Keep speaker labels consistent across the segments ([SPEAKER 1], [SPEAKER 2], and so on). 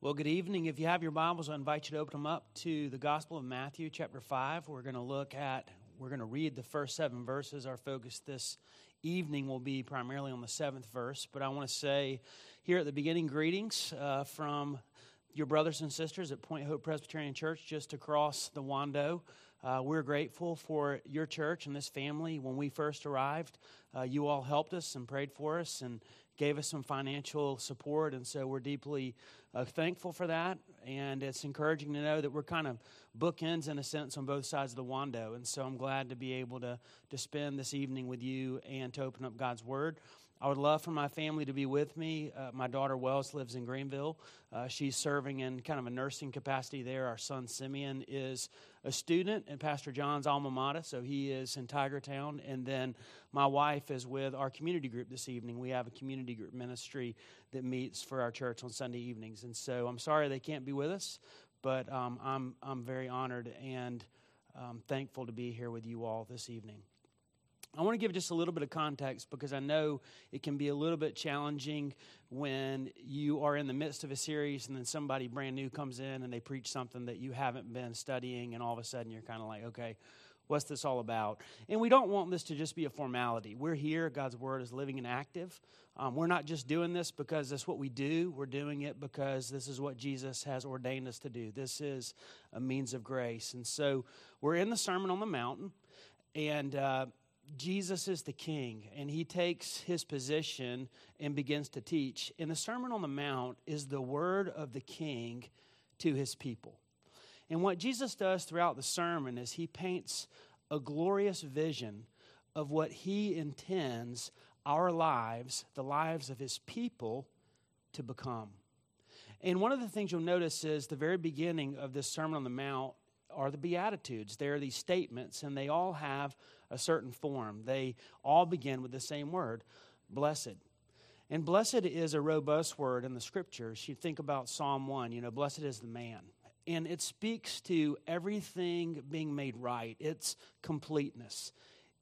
[SPEAKER 1] Well, good evening. If you have your Bibles, I invite you to open them up to the Gospel of Matthew, chapter 5. We're going to look at, we're going to read the first seven verses. Our focus this evening will be primarily on the seventh verse. But I want to say here at the beginning, greetings uh, from your brothers and sisters at Point Hope Presbyterian Church just across the Wando. Uh, we're grateful for your church and this family. When we first arrived, uh, you all helped us and prayed for us and gave us some financial support, and so we're deeply uh, thankful for that. And it's encouraging to know that we're kind of bookends, in a sense, on both sides of the Wando. And so I'm glad to be able to, to spend this evening with you and to open up God's Word. I would love for my family to be with me. Uh, my daughter Wells lives in Greenville. Uh, she's serving in kind of a nursing capacity there. Our son Simeon is a student in Pastor John's alma mater, so he is in Tigertown. And then my wife is with our community group this evening. We have a community group ministry that meets for our church on Sunday evenings. And so I'm sorry they can't be with us, but um, I'm, I'm very honored and um, thankful to be here with you all this evening. I want to give just a little bit of context because I know it can be a little bit challenging when you are in the midst of a series and then somebody brand new comes in and they preach something that you haven't been studying, and all of a sudden you're kind of like, okay, what's this all about? And we don't want this to just be a formality. We're here, God's Word is living and active. Um, we're not just doing this because that's what we do, we're doing it because this is what Jesus has ordained us to do. This is a means of grace. And so we're in the Sermon on the Mountain. And uh, Jesus is the king, and he takes his position and begins to teach. And the Sermon on the Mount is the word of the king to his people. And what Jesus does throughout the sermon is he paints a glorious vision of what he intends our lives, the lives of his people, to become. And one of the things you'll notice is the very beginning of this Sermon on the Mount are the Beatitudes. They're these statements, and they all have a certain form. They all begin with the same word blessed. And blessed is a robust word in the scriptures. You think about Psalm 1, you know, blessed is the man. And it speaks to everything being made right, it's completeness,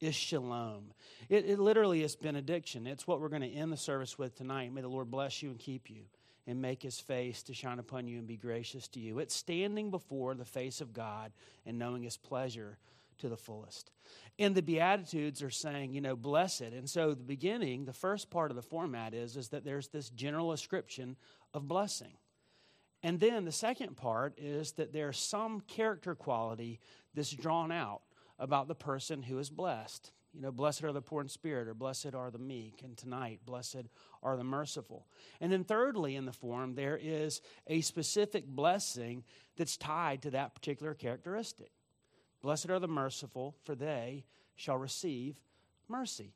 [SPEAKER 1] it's shalom. It, it literally is benediction. It's what we're going to end the service with tonight. May the Lord bless you and keep you and make his face to shine upon you and be gracious to you. It's standing before the face of God and knowing his pleasure to the fullest. And the Beatitudes are saying, you know, blessed. And so the beginning, the first part of the format is, is that there's this general ascription of blessing. And then the second part is that there's some character quality that's drawn out about the person who is blessed. You know, blessed are the poor in spirit, or blessed are the meek. And tonight, blessed are the merciful. And then, thirdly, in the form, there is a specific blessing that's tied to that particular characteristic. Blessed are the merciful, for they shall receive mercy.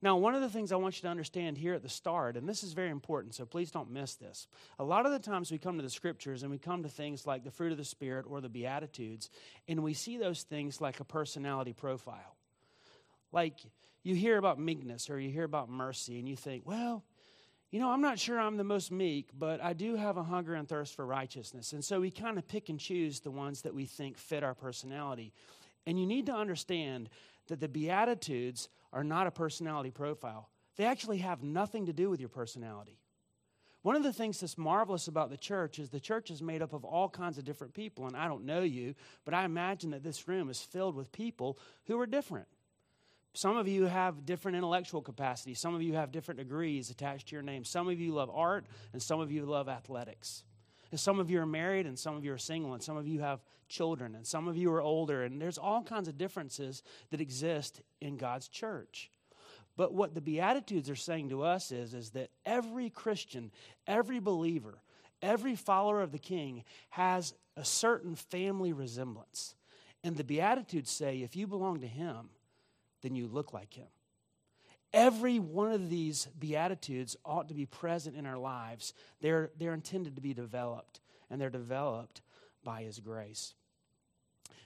[SPEAKER 1] Now, one of the things I want you to understand here at the start, and this is very important, so please don't miss this. A lot of the times we come to the scriptures and we come to things like the fruit of the Spirit or the Beatitudes, and we see those things like a personality profile. Like you hear about meekness or you hear about mercy, and you think, well, you know, I'm not sure I'm the most meek, but I do have a hunger and thirst for righteousness. And so we kind of pick and choose the ones that we think fit our personality. And you need to understand that the Beatitudes are not a personality profile, they actually have nothing to do with your personality. One of the things that's marvelous about the church is the church is made up of all kinds of different people. And I don't know you, but I imagine that this room is filled with people who are different. Some of you have different intellectual capacity. Some of you have different degrees attached to your name. Some of you love art, and some of you love athletics. And some of you are married, and some of you are single, and some of you have children, and some of you are older. And there's all kinds of differences that exist in God's church. But what the Beatitudes are saying to us is, is that every Christian, every believer, every follower of the King has a certain family resemblance. And the Beatitudes say if you belong to Him, then you look like him. Every one of these Beatitudes ought to be present in our lives. They're, they're intended to be developed, and they're developed by His grace.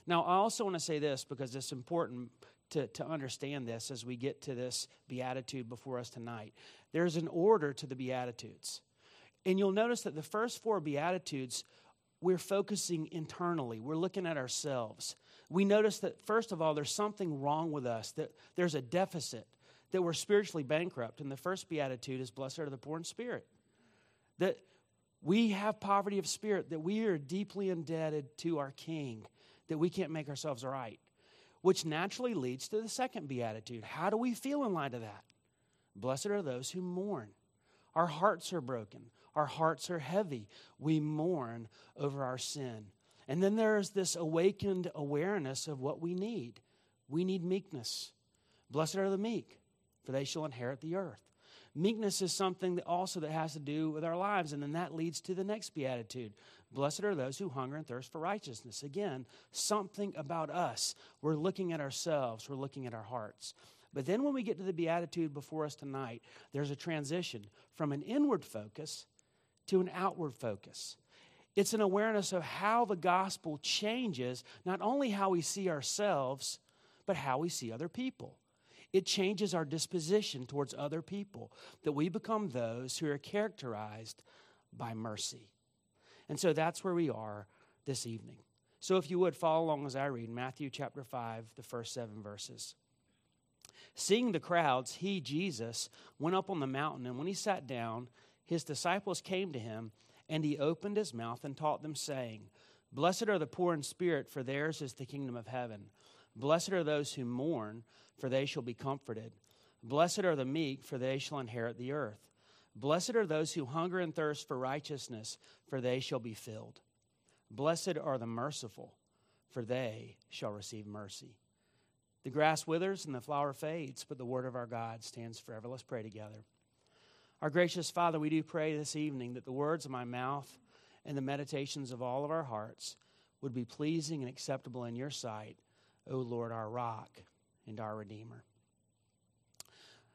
[SPEAKER 1] Now, I also want to say this because it's important to, to understand this as we get to this Beatitude before us tonight. There's an order to the Beatitudes. And you'll notice that the first four Beatitudes, we're focusing internally, we're looking at ourselves we notice that, first of all, there's something wrong with us, that there's a deficit, that we're spiritually bankrupt. And the first beatitude is, Blessed are the poor in spirit. That We have poverty of spirit, that we are deeply indebted to our King, that we can't make ourselves right, which naturally leads to the second beatitude. How do we feel in light of that? Blessed are those who mourn. Our hearts are broken, our hearts are heavy. We mourn over our sin. And then there's this awakened awareness of what we need. We need meekness. Blessed are the meek, for they shall inherit the earth. Meekness is something that also that has to do with our lives, and then that leads to the next beatitude. Blessed are those who hunger and thirst for righteousness. Again, something about us. We're looking at ourselves, we're looking at our hearts. But then when we get to the beatitude before us tonight, there's a transition from an inward focus to an outward focus. It's an awareness of how the gospel changes not only how we see ourselves, but how we see other people. It changes our disposition towards other people, that we become those who are characterized by mercy. And so that's where we are this evening. So if you would follow along as I read Matthew chapter 5, the first seven verses. Seeing the crowds, he, Jesus, went up on the mountain, and when he sat down, his disciples came to him, and he opened his mouth and taught them, saying, Blessed are the poor in spirit, for theirs is the kingdom of heaven. Blessed are those who mourn, for they shall be comforted. Blessed are the meek, for they shall inherit the earth. Blessed are those who hunger and thirst for righteousness, for they shall be filled. Blessed are the merciful, for they shall receive mercy. The grass withers and the flower fades, but the word of our God stands forever. Let's pray together. Our gracious Father, we do pray this evening that the words of my mouth and the meditations of all of our hearts would be pleasing and acceptable in your sight, O Lord, our rock and our Redeemer.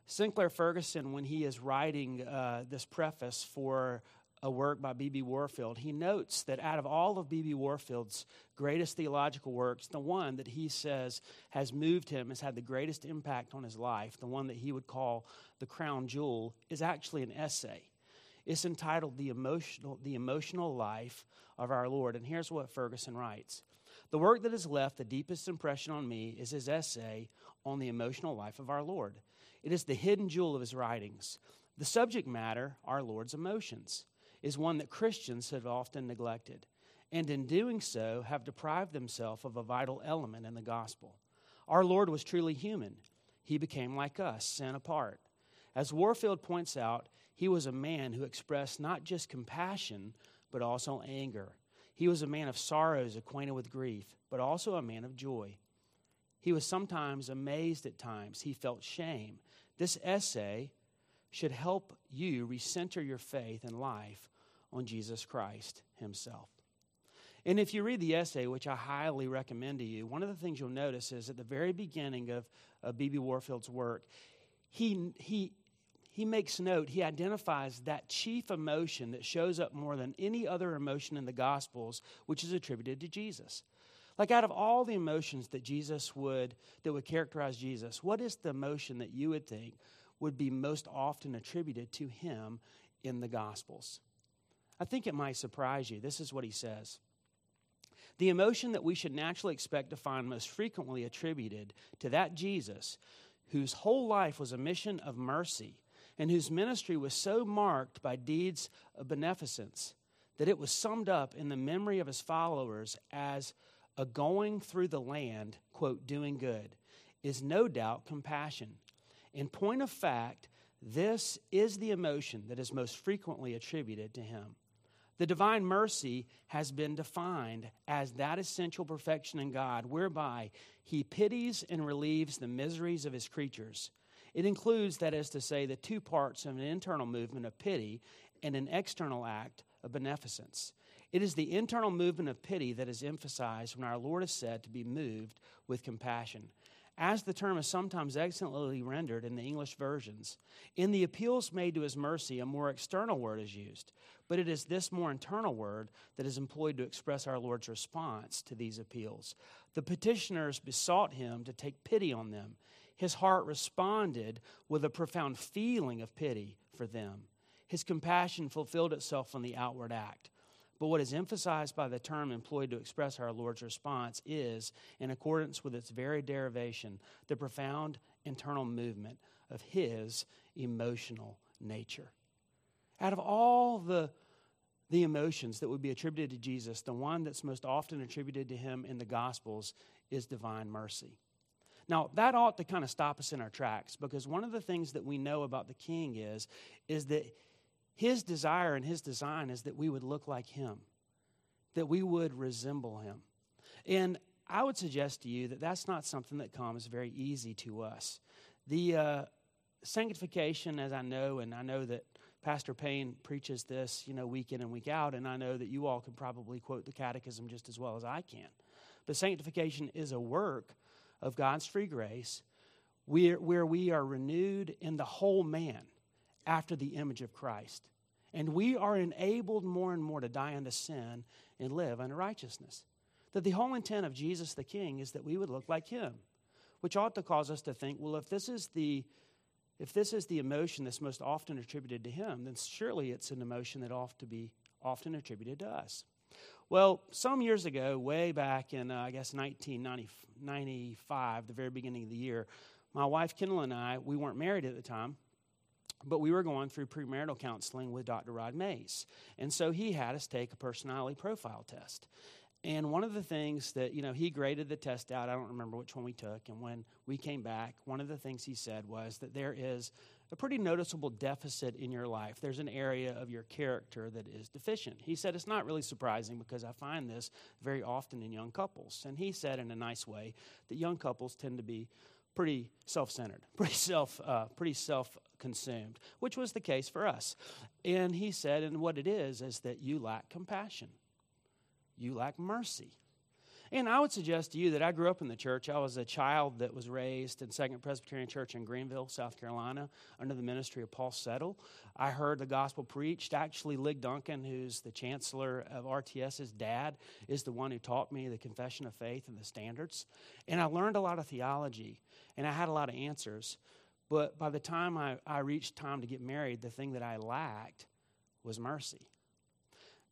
[SPEAKER 1] Sinclair Ferguson, when he is writing uh, this preface for a work by B.B. Warfield, he notes that out of all of B.B. Warfield's greatest theological works, the one that he says has moved him, has had the greatest impact on his life, the one that he would call the crown jewel, is actually an essay. It's entitled The Emotional, the Emotional Life of Our Lord. And here's what Ferguson writes The work that has left the deepest impression on me is his essay on the emotional life of our Lord. It is the hidden jewel of his writings. The subject matter, our Lord's emotions is one that Christians have often neglected, and in doing so have deprived themselves of a vital element in the gospel. Our Lord was truly human. He became like us, sent apart. As Warfield points out, he was a man who expressed not just compassion, but also anger. He was a man of sorrows, acquainted with grief, but also a man of joy. He was sometimes amazed at times. He felt shame. This essay should help you recenter your faith and life on Jesus Christ himself. And if you read the essay, which I highly recommend to you, one of the things you'll notice is at the very beginning of, B.B. Warfield's work, he, he, he makes note, he identifies that chief emotion that shows up more than any other emotion in the Gospels, which is attributed to Jesus. Like out of all the emotions that Jesus would, that would characterize Jesus, what is the emotion that you would think would be most often attributed to him in the Gospels? I think it might surprise you. This is what he says. The emotion that we should naturally expect to find most frequently attributed to that Jesus whose whole life was a mission of mercy and whose ministry was so marked by deeds of beneficence that it was summed up in the memory of his followers as a going through the land, quote, doing good, is no doubt compassion. In point of fact, this is the emotion that is most frequently attributed to him. The divine mercy has been defined as that essential perfection in God whereby he pities and relieves the miseries of his creatures. It includes, that is to say, the two parts of an internal movement of pity and an external act of beneficence. It is the internal movement of pity that is emphasized when our Lord is said to be moved with compassion as the term is sometimes excellently rendered in the English versions. In the appeals made to his mercy, a more external word is used, but it is this more internal word that is employed to express our Lord's response to these appeals. The petitioners besought him to take pity on them. His heart responded with a profound feeling of pity for them. His compassion fulfilled itself in the outward act. But what is emphasized by the term employed to express our Lord's response is, in accordance with its very derivation, the profound internal movement of his emotional nature. Out of all the, the emotions that would be attributed to Jesus, the one that's most often attributed to him in the Gospels is divine mercy. Now, that ought to kind of stop us in our tracks because one of the things that we know about the king is, is that his desire and his design is that we would look like him, that we would resemble him. And I would suggest to you that that's not something that comes very easy to us. The uh, sanctification, as I know, and I know that Pastor Payne preaches this, you know, week in and week out, and I know that you all can probably quote the catechism just as well as I can. But sanctification is a work of God's free grace where, where we are renewed in the whole man after the image of Christ. And we are enabled more and more to die unto sin and live unto righteousness. That the whole intent of Jesus the King is that we would look like him, which ought to cause us to think, well, if this is the if this is the emotion that's most often attributed to him, then surely it's an emotion that ought to be often attributed to us. Well, some years ago, way back in, uh, I guess, 1995, the very beginning of the year, my wife Kendall and I, we weren't married at the time, but we were going through premarital counseling with Dr. Rod Mays. And so he had us take a personality profile test. And one of the things that, you know, he graded the test out. I don't remember which one we took. And when we came back, one of the things he said was that there is a pretty noticeable deficit in your life. There's an area of your character that is deficient. He said it's not really surprising because I find this very often in young couples. And he said in a nice way that young couples tend to be pretty self-centered, pretty self, uh, pretty self-consumed, which was the case for us. And he said, and what it is is that you lack compassion you lack mercy. And I would suggest to you that I grew up in the church. I was a child that was raised in Second Presbyterian Church in Greenville, South Carolina, under the ministry of Paul Settle. I heard the gospel preached. Actually, Lig Duncan, who's the chancellor of RTS's dad, is the one who taught me the confession of faith and the standards. And I learned a lot of theology, and I had a lot of answers. But by the time I, I reached time to get married, the thing that I lacked was mercy.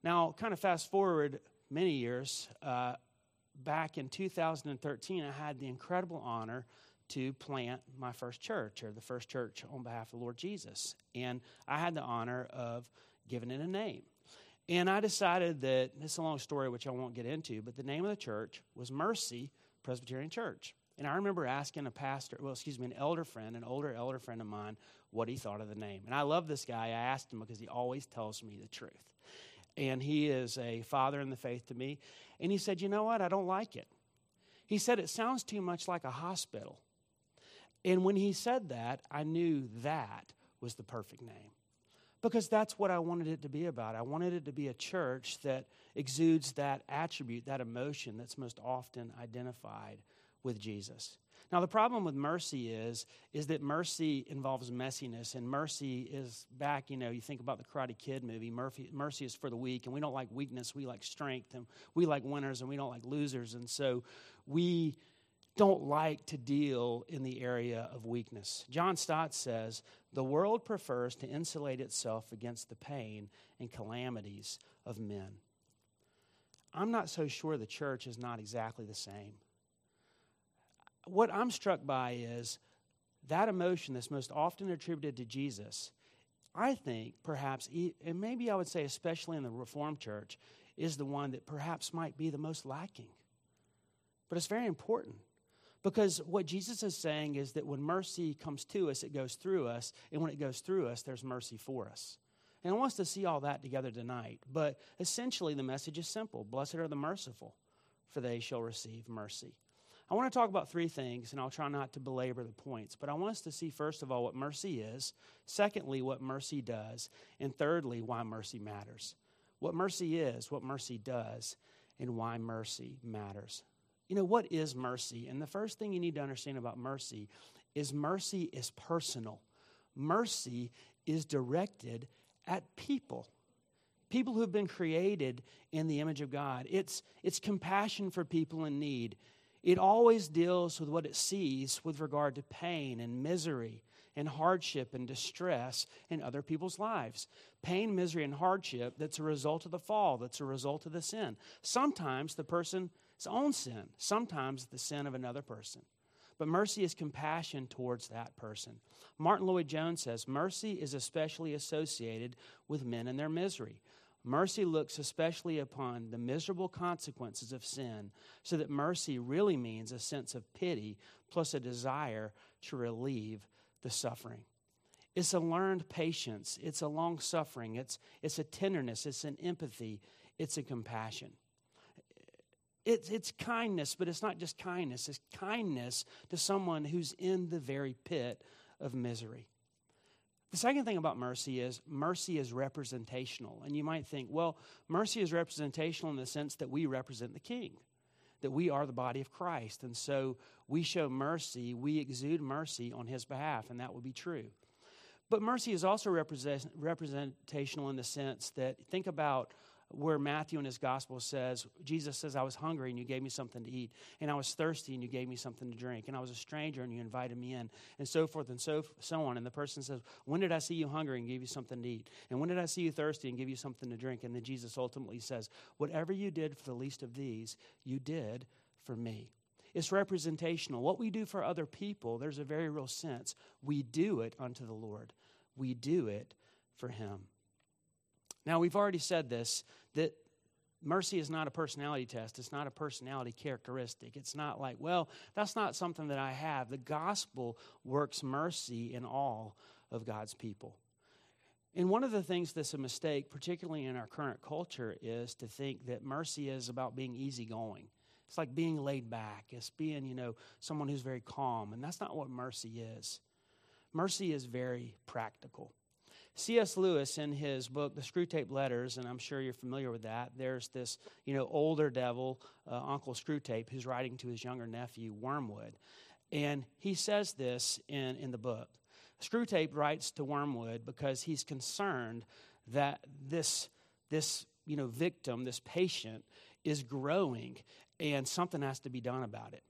[SPEAKER 1] Now, kind of fast forward many years, uh, back in 2013, I had the incredible honor to plant my first church, or the first church on behalf of the Lord Jesus. And I had the honor of giving it a name. And I decided that, it's a long story which I won't get into, but the name of the church was Mercy Presbyterian Church. And I remember asking a pastor, well, excuse me, an elder friend, an older elder friend of mine, what he thought of the name. And I love this guy. I asked him because he always tells me the truth and he is a father in the faith to me. And he said, You know what? I don't like it. He said, It sounds too much like a hospital. And when he said that, I knew that was the perfect name because that's what I wanted it to be about. I wanted it to be a church that exudes that attribute, that emotion that's most often identified with Jesus. Now the problem with mercy is is that mercy involves messiness and mercy is back, you know, you think about the Karate Kid movie, mercy, mercy is for the weak and we don't like weakness, we like strength and we like winners and we don't like losers and so we don't like to deal in the area of weakness. John Stott says, "The world prefers to insulate itself against the pain and calamities of men." I'm not so sure the church is not exactly the same what I'm struck by is that emotion that's most often attributed to Jesus, I think perhaps, and maybe I would say especially in the Reformed Church, is the one that perhaps might be the most lacking. But it's very important because what Jesus is saying is that when mercy comes to us, it goes through us, and when it goes through us, there's mercy for us. And I want us to see all that together tonight. But essentially, the message is simple Blessed are the merciful, for they shall receive mercy. I want to talk about three things, and I'll try not to belabor the points. But I want us to see, first of all, what mercy is, secondly, what mercy does, and thirdly, why mercy matters. What mercy is, what mercy does, and why mercy matters. You know, what is mercy? And the first thing you need to understand about mercy is mercy is personal, mercy is directed at people people who have been created in the image of God. It's, it's compassion for people in need. It always deals with what it sees with regard to pain and misery and hardship and distress in other people's lives. Pain, misery, and hardship that's a result of the fall, that's a result of the sin. Sometimes the person's own sin, sometimes the sin of another person. But mercy is compassion towards that person. Martyn Lloyd-Jones says mercy is especially associated with men in their misery. Mercy looks especially upon the miserable consequences of sin, so that mercy really means a sense of pity plus a desire to relieve the suffering. It's a learned patience, it's a long suffering, it's, it's a tenderness, it's an empathy, it's a compassion. It's, it's kindness, but it's not just kindness, it's kindness to someone who's in the very pit of misery. The second thing about mercy is mercy is representational. And you might think, well, mercy is representational in the sense that we represent the king, that we are the body of Christ. And so we show mercy, we exude mercy on his behalf, and that would be true. But mercy is also represent, representational in the sense that think about where Matthew in his gospel says, Jesus says, I was hungry and you gave me something to eat, and I was thirsty and you gave me something to drink, and I was a stranger and you invited me in, and so forth and so, so on. And the person says, When did I see you hungry and give you something to eat? And when did I see you thirsty and give you something to drink? And then Jesus ultimately says, Whatever you did for the least of these, you did for me. It's representational. What we do for other people, there's a very real sense. We do it unto the Lord, we do it for Him. Now, we've already said this that mercy is not a personality test, it's not a personality characteristic. It's not like, well, that's not something that I have. The gospel works mercy in all of God's people. And one of the things that's a mistake, particularly in our current culture, is to think that mercy is about being easygoing. It's like being laid back. It's being, you know, someone who's very calm. And that's not what mercy is. Mercy is very practical. C.S. Lewis, in his book, The Screwtape Letters, and I'm sure you're familiar with that, there's this, you know, older devil, uh, Uncle Screwtape, who's writing to his younger nephew, Wormwood. And he says this in, in the book. Screwtape writes to Wormwood because he's concerned that this, this you know, victim, this patient, is growing and something has to be done about it.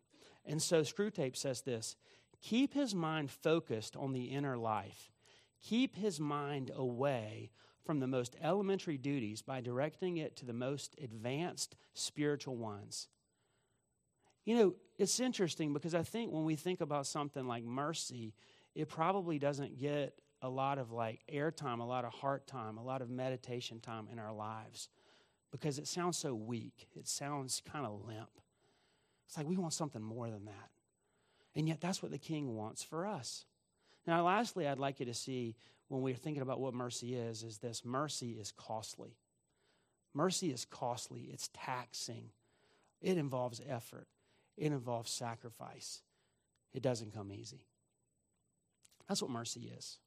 [SPEAKER 1] And so Screwtape says this keep his mind focused on the inner life keep his mind away from the most elementary duties by directing it to the most advanced spiritual ones. You know, it's interesting because I think when we think about something like mercy, it probably doesn't get a lot of like airtime, a lot of heart time, a lot of meditation time in our lives because it sounds so weak. It sounds kind of limp. It's like we want something more than that. And yet, that's what the king wants for us. Now, lastly, I'd like you to see when we're thinking about what mercy is, is this mercy is costly. Mercy is costly, it's taxing, it involves effort, it involves sacrifice. It doesn't come easy. That's what mercy is.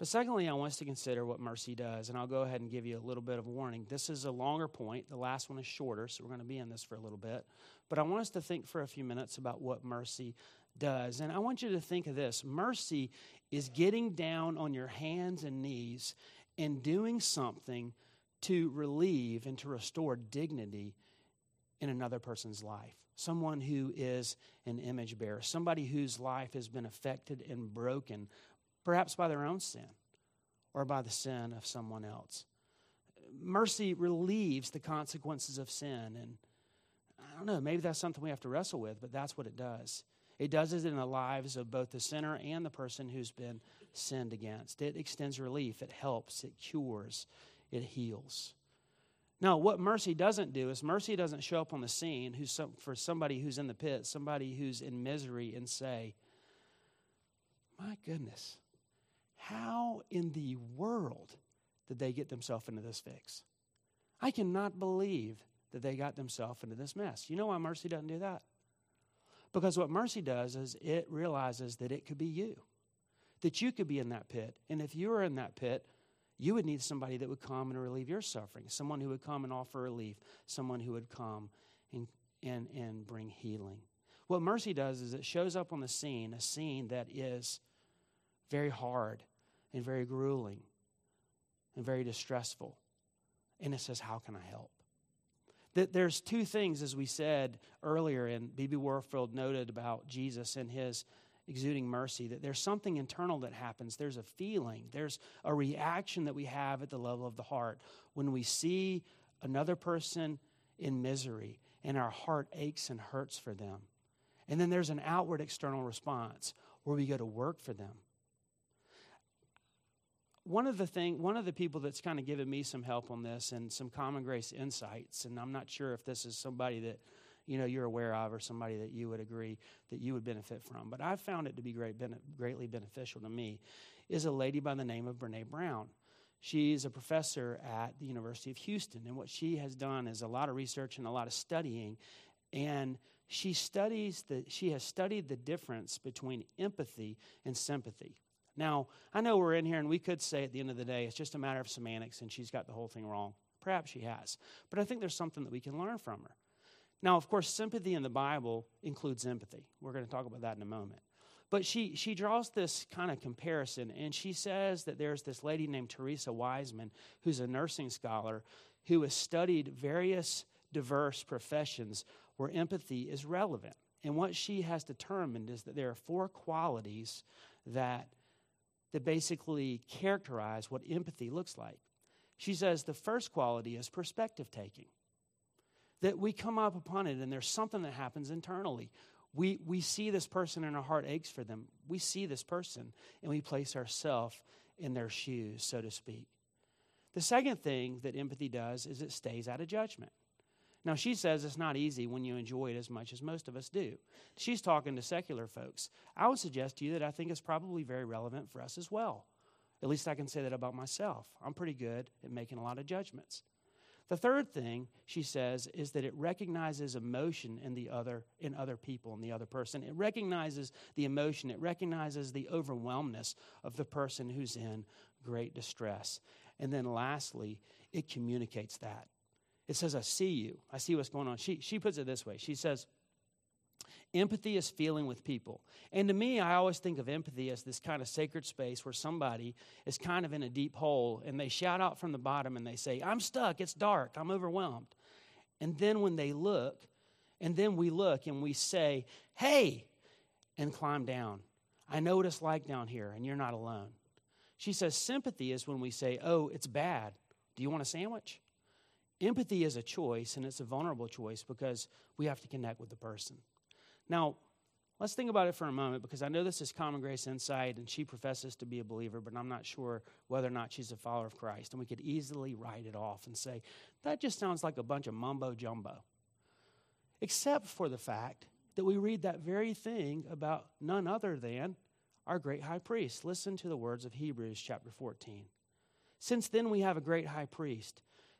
[SPEAKER 1] But secondly, I want us to consider what mercy does, and I'll go ahead and give you a little bit of warning. This is a longer point. The last one is shorter, so we're going to be in this for a little bit. But I want us to think for a few minutes about what mercy does. And I want you to think of this mercy is getting down on your hands and knees and doing something to relieve and to restore dignity in another person's life. Someone who is an image bearer, somebody whose life has been affected and broken, perhaps by their own sin or by the sin of someone else. Mercy relieves the consequences of sin. And I don't know, maybe that's something we have to wrestle with, but that's what it does. It does it in the lives of both the sinner and the person who's been sinned against. It extends relief, it helps, it cures, it heals. Now, what mercy doesn't do is mercy doesn't show up on the scene who's some, for somebody who's in the pit, somebody who's in misery, and say, My goodness, how in the world did they get themselves into this fix? I cannot believe that they got themselves into this mess. You know why mercy doesn't do that? Because what mercy does is it realizes that it could be you, that you could be in that pit. And if you were in that pit, you would need somebody that would come and relieve your suffering, someone who would come and offer relief, someone who would come and, and, and bring healing. What mercy does is it shows up on the scene, a scene that is very hard and very grueling and very distressful. And it says, How can I help? That there's two things, as we said earlier, and B.B. Warfield noted about Jesus and his exuding mercy, that there's something internal that happens. There's a feeling, there's a reaction that we have at the level of the heart when we see another person in misery and our heart aches and hurts for them. And then there's an outward external response where we go to work for them. One of the thing, one of the people that's kind of given me some help on this and some common grace insights, and I'm not sure if this is somebody that you know you're aware of or somebody that you would agree that you would benefit from, but I've found it to be great, greatly beneficial to me, is a lady by the name of Brené Brown. She's a professor at the University of Houston, and what she has done is a lot of research and a lot of studying, and she studies the she has studied the difference between empathy and sympathy. Now, I know we're in here and we could say at the end of the day it's just a matter of semantics and she's got the whole thing wrong. Perhaps she has. But I think there's something that we can learn from her. Now, of course, sympathy in the Bible includes empathy. We're going to talk about that in a moment. But she, she draws this kind of comparison, and she says that there's this lady named Theresa Wiseman, who's a nursing scholar, who has studied various diverse professions where empathy is relevant. And what she has determined is that there are four qualities that that basically characterize what empathy looks like. She says the first quality is perspective taking. That we come up upon it and there's something that happens internally. We, we see this person and our heart aches for them. We see this person and we place ourselves in their shoes, so to speak. The second thing that empathy does is it stays out of judgment. Now, she says it's not easy when you enjoy it as much as most of us do. She's talking to secular folks. I would suggest to you that I think it's probably very relevant for us as well. At least I can say that about myself. I'm pretty good at making a lot of judgments. The third thing she says is that it recognizes emotion in the other in other people in the other person. It recognizes the emotion, it recognizes the overwhelmness of the person who's in great distress. And then lastly, it communicates that. It says, I see you. I see what's going on. She, she puts it this way She says, Empathy is feeling with people. And to me, I always think of empathy as this kind of sacred space where somebody is kind of in a deep hole and they shout out from the bottom and they say, I'm stuck, it's dark, I'm overwhelmed. And then when they look, and then we look and we say, Hey, and climb down. I know what it's like down here, and you're not alone. She says, Sympathy is when we say, Oh, it's bad. Do you want a sandwich? Empathy is a choice, and it's a vulnerable choice because we have to connect with the person. Now, let's think about it for a moment because I know this is Common Grace Insight, and she professes to be a believer, but I'm not sure whether or not she's a follower of Christ. And we could easily write it off and say, that just sounds like a bunch of mumbo jumbo. Except for the fact that we read that very thing about none other than our great high priest. Listen to the words of Hebrews chapter 14. Since then, we have a great high priest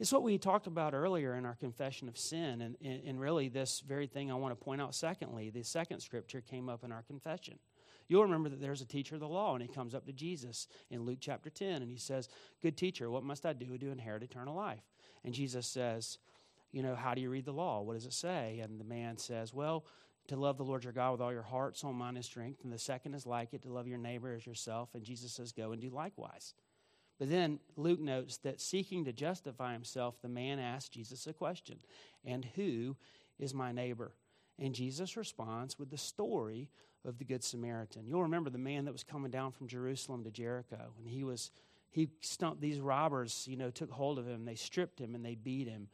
[SPEAKER 1] It's what we talked about earlier in our confession of sin, and, and, really this very thing I want to point out. Secondly, the second scripture came up in our confession. You'll remember that there's a teacher of the law, and he comes up to Jesus in Luke chapter 10, and he says, Good teacher, what must I do to inherit eternal life? And Jesus says, You know, how do you read the law? What does it say? And the man says, Well, to love the Lord your God with all your heart, soul, mind, and strength. And the second is like it, to love your neighbor as yourself. And Jesus says, Go and do likewise. But then Luke notes that seeking to justify himself, the man asked Jesus a question And who is my neighbor? And Jesus responds with the story of the Good Samaritan. You'll remember the man that was coming down from Jerusalem to Jericho, and he was he stumped these robbers, you know, took hold of him, they stripped him and they beat him,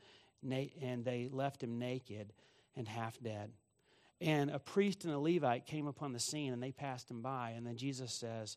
[SPEAKER 1] and they left him naked and half dead. And a priest and a Levite came upon the scene and they passed him by. And then Jesus says,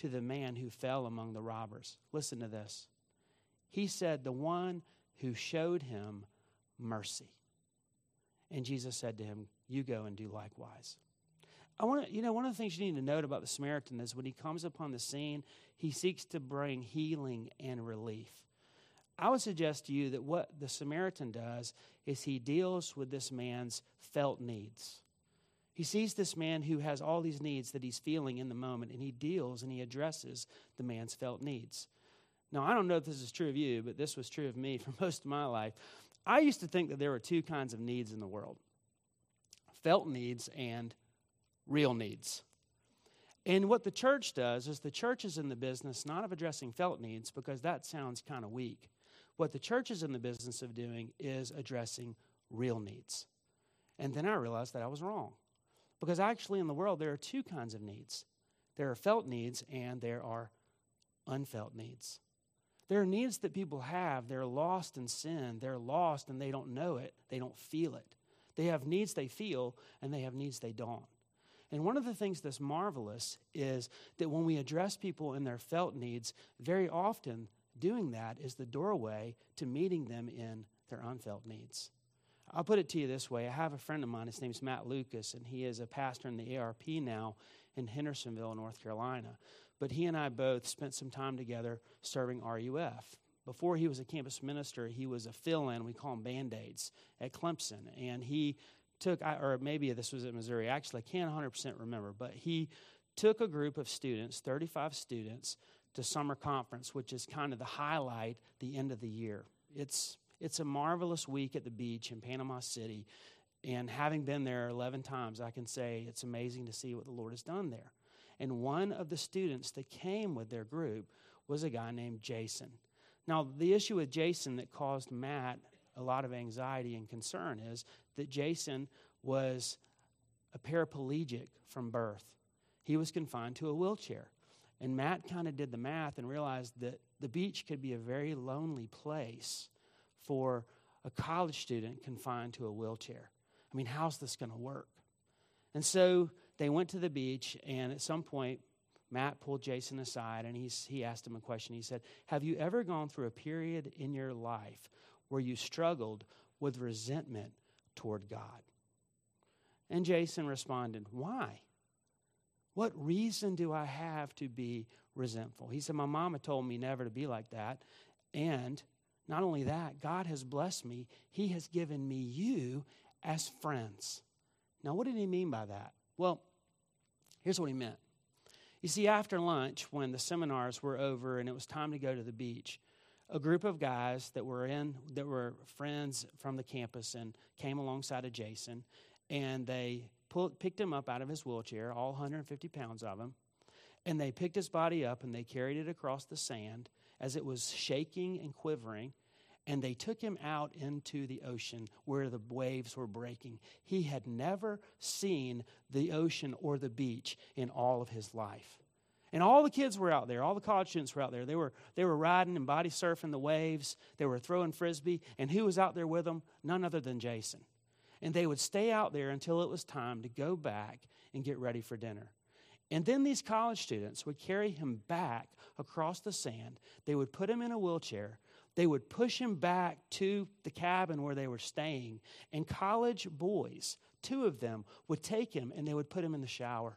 [SPEAKER 1] to the man who fell among the robbers. Listen to this. He said, The one who showed him mercy. And Jesus said to him, You go and do likewise. I want to, you know, one of the things you need to note about the Samaritan is when he comes upon the scene, he seeks to bring healing and relief. I would suggest to you that what the Samaritan does is he deals with this man's felt needs. He sees this man who has all these needs that he's feeling in the moment, and he deals and he addresses the man's felt needs. Now, I don't know if this is true of you, but this was true of me for most of my life. I used to think that there were two kinds of needs in the world felt needs and real needs. And what the church does is the church is in the business not of addressing felt needs because that sounds kind of weak. What the church is in the business of doing is addressing real needs. And then I realized that I was wrong. Because actually, in the world, there are two kinds of needs there are felt needs and there are unfelt needs. There are needs that people have. They're lost in sin. They're lost and they don't know it. They don't feel it. They have needs they feel and they have needs they don't. And one of the things that's marvelous is that when we address people in their felt needs, very often doing that is the doorway to meeting them in their unfelt needs. I'll put it to you this way. I have a friend of mine, his name's Matt Lucas, and he is a pastor in the ARP now in Hendersonville, North Carolina. But he and I both spent some time together serving RUF. Before he was a campus minister, he was a fill in, we call them band aids, at Clemson. And he took, or maybe this was at Missouri, actually, I can't 100% remember, but he took a group of students, 35 students, to summer conference, which is kind of the highlight, the end of the year. It's, it's a marvelous week at the beach in Panama City. And having been there 11 times, I can say it's amazing to see what the Lord has done there. And one of the students that came with their group was a guy named Jason. Now, the issue with Jason that caused Matt a lot of anxiety and concern is that Jason was a paraplegic from birth. He was confined to a wheelchair. And Matt kind of did the math and realized that the beach could be a very lonely place for a college student confined to a wheelchair. I mean, how's this going to work? And so they went to the beach, and at some point, Matt pulled Jason aside and he's, he asked him a question. He said, Have you ever gone through a period in your life where you struggled with resentment toward God? And Jason responded, Why? What reason do I have to be resentful? He said, My mama told me never to be like that. And not only that, God has blessed me, He has given me you as friends. Now, what did he mean by that? Well, here's what he meant. You see, after lunch, when the seminars were over and it was time to go to the beach, a group of guys that were in that were friends from the campus and came alongside of Jason, and they pulled, picked him up out of his wheelchair, all 150 pounds of him, and they picked his body up and they carried it across the sand as it was shaking and quivering, and they took him out into the ocean where the waves were breaking. He had never seen the ocean or the beach in all of his life. And all the kids were out there, all the college students were out there. They were, they were riding and body surfing the waves, they were throwing frisbee, and who was out there with them? None other than Jason and they would stay out there until it was time to go back and get ready for dinner. And then these college students would carry him back across the sand. They would put him in a wheelchair. They would push him back to the cabin where they were staying. And college boys, two of them, would take him and they would put him in the shower.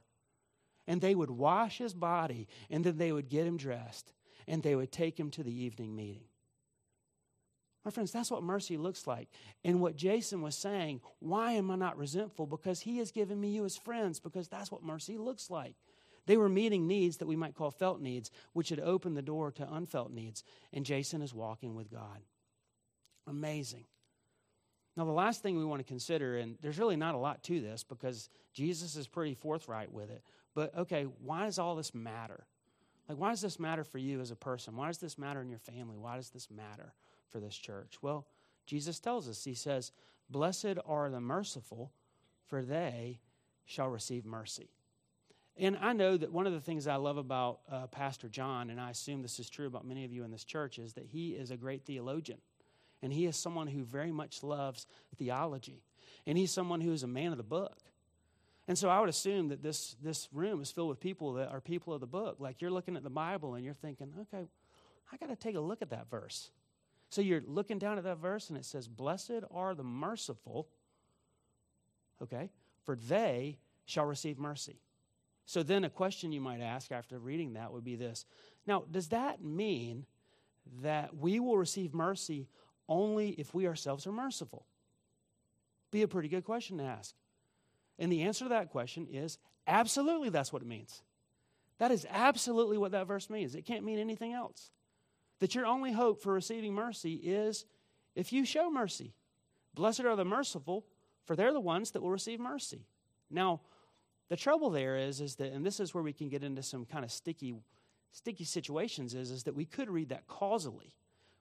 [SPEAKER 1] And they would wash his body and then they would get him dressed and they would take him to the evening meeting. My friends, that's what mercy looks like. And what Jason was saying, why am I not resentful? Because he has given me you as friends, because that's what mercy looks like. They were meeting needs that we might call felt needs, which had opened the door to unfelt needs. And Jason is walking with God. Amazing. Now, the last thing we want to consider, and there's really not a lot to this because Jesus is pretty forthright with it, but okay, why does all this matter? Like, why does this matter for you as a person? Why does this matter in your family? Why does this matter? for this church? Well, Jesus tells us, He says, Blessed are the merciful, for they shall receive mercy. And I know that one of the things I love about uh, Pastor John, and I assume this is true about many of you in this church, is that he is a great theologian. And he is someone who very much loves theology. And he's someone who is a man of the book. And so I would assume that this, this room is filled with people that are people of the book. Like you're looking at the Bible and you're thinking, okay, I got to take a look at that verse. So you're looking down at that verse and it says, Blessed are the merciful, okay, for they shall receive mercy. So then a question you might ask after reading that would be this Now, does that mean that we will receive mercy only if we ourselves are merciful? be a pretty good question to ask. And the answer to that question is absolutely that's what it means. That is absolutely what that verse means. It can't mean anything else. That your only hope for receiving mercy is if you show mercy. Blessed are the merciful, for they're the ones that will receive mercy. Now, the trouble there is, is that, and this is where we can get into some kind of sticky, sticky situations, is, is that we could read that causally.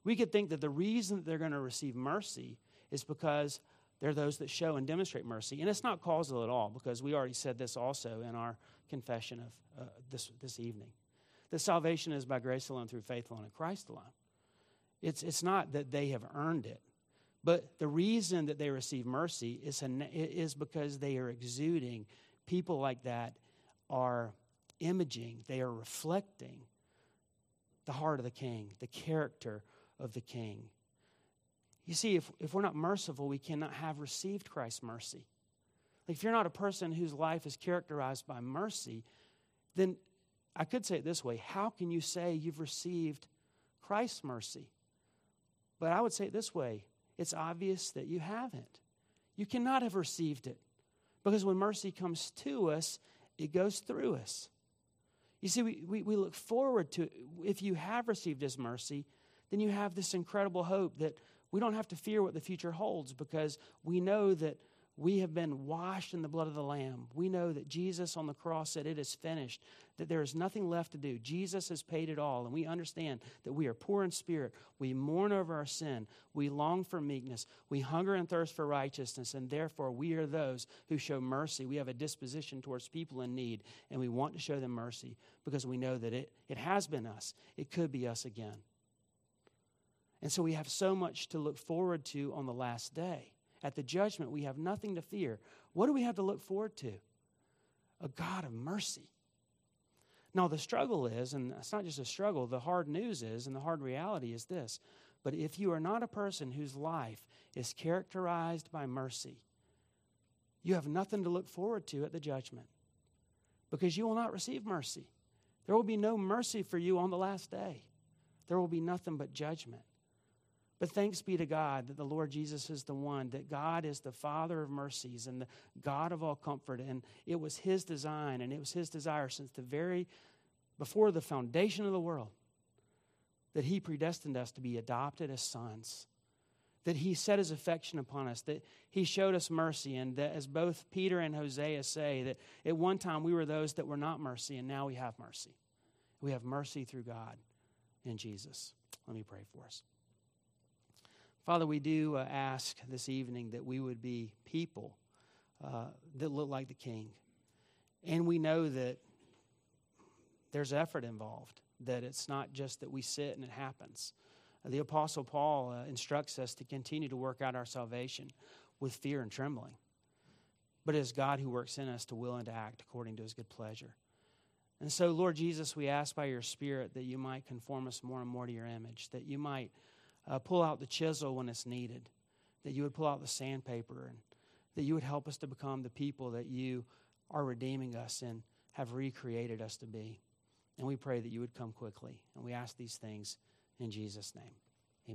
[SPEAKER 1] We could think that the reason that they're going to receive mercy is because they're those that show and demonstrate mercy. And it's not causal at all, because we already said this also in our confession of uh, this, this evening. That salvation is by grace alone, through faith alone, in Christ alone. It's, it's not that they have earned it, but the reason that they receive mercy is, is because they are exuding. People like that are imaging, they are reflecting the heart of the king, the character of the king. You see, if, if we're not merciful, we cannot have received Christ's mercy. Like if you're not a person whose life is characterized by mercy, then I could say it this way how can you say you've received Christ's mercy? But I would say it this way it's obvious that you haven't. You cannot have received it because when mercy comes to us, it goes through us. You see, we, we, we look forward to, if you have received His mercy, then you have this incredible hope that we don't have to fear what the future holds because we know that we have been washed in the blood of the Lamb. We know that Jesus on the cross said, It is finished, that there is nothing left to do. Jesus has paid it all. And we understand that we are poor in spirit. We mourn over our sin. We long for meekness. We hunger and thirst for righteousness. And therefore, we are those who show mercy. We have a disposition towards people in need. And we want to show them mercy because we know that it, it has been us. It could be us again. And so we have so much to look forward to on the last day at the judgment, we have nothing to fear. What do we have to look forward to? A God of mercy. Now, the struggle is, and it's not just a struggle, the hard news is, and the hard reality is this. But if you are not a person whose life is characterized by mercy, you have nothing to look forward to at the judgment because you will not receive mercy. There will be no mercy for you on the last day. There will be nothing but judgment. But thanks be to God that the Lord Jesus is the one, that God is the Father of mercies and the God of all comfort. And it was His design and it was His desire since the very before the foundation of the world that He predestined us to be adopted as sons. That He set His affection upon us, that He showed us mercy, and that as both Peter and Hosea say, that at one time we were those that were not mercy, and now we have mercy. We have mercy through God in Jesus. Let me pray for us. Father, we do uh, ask this evening that we would be people uh, that look like the King. And we know that there's effort involved, that it's not just that we sit and it happens. The Apostle Paul uh, instructs us to continue to work out our salvation with fear and trembling. But it is God who works in us to will and to act according to his good pleasure. And so, Lord Jesus, we ask by your Spirit that you might conform us more and more to your image, that you might uh, pull out the chisel when it's needed, that you would pull out the sandpaper, and that you would help us to become the people that you are redeeming us and have recreated us to be. And we pray that you would come quickly. And we ask these things in Jesus' name.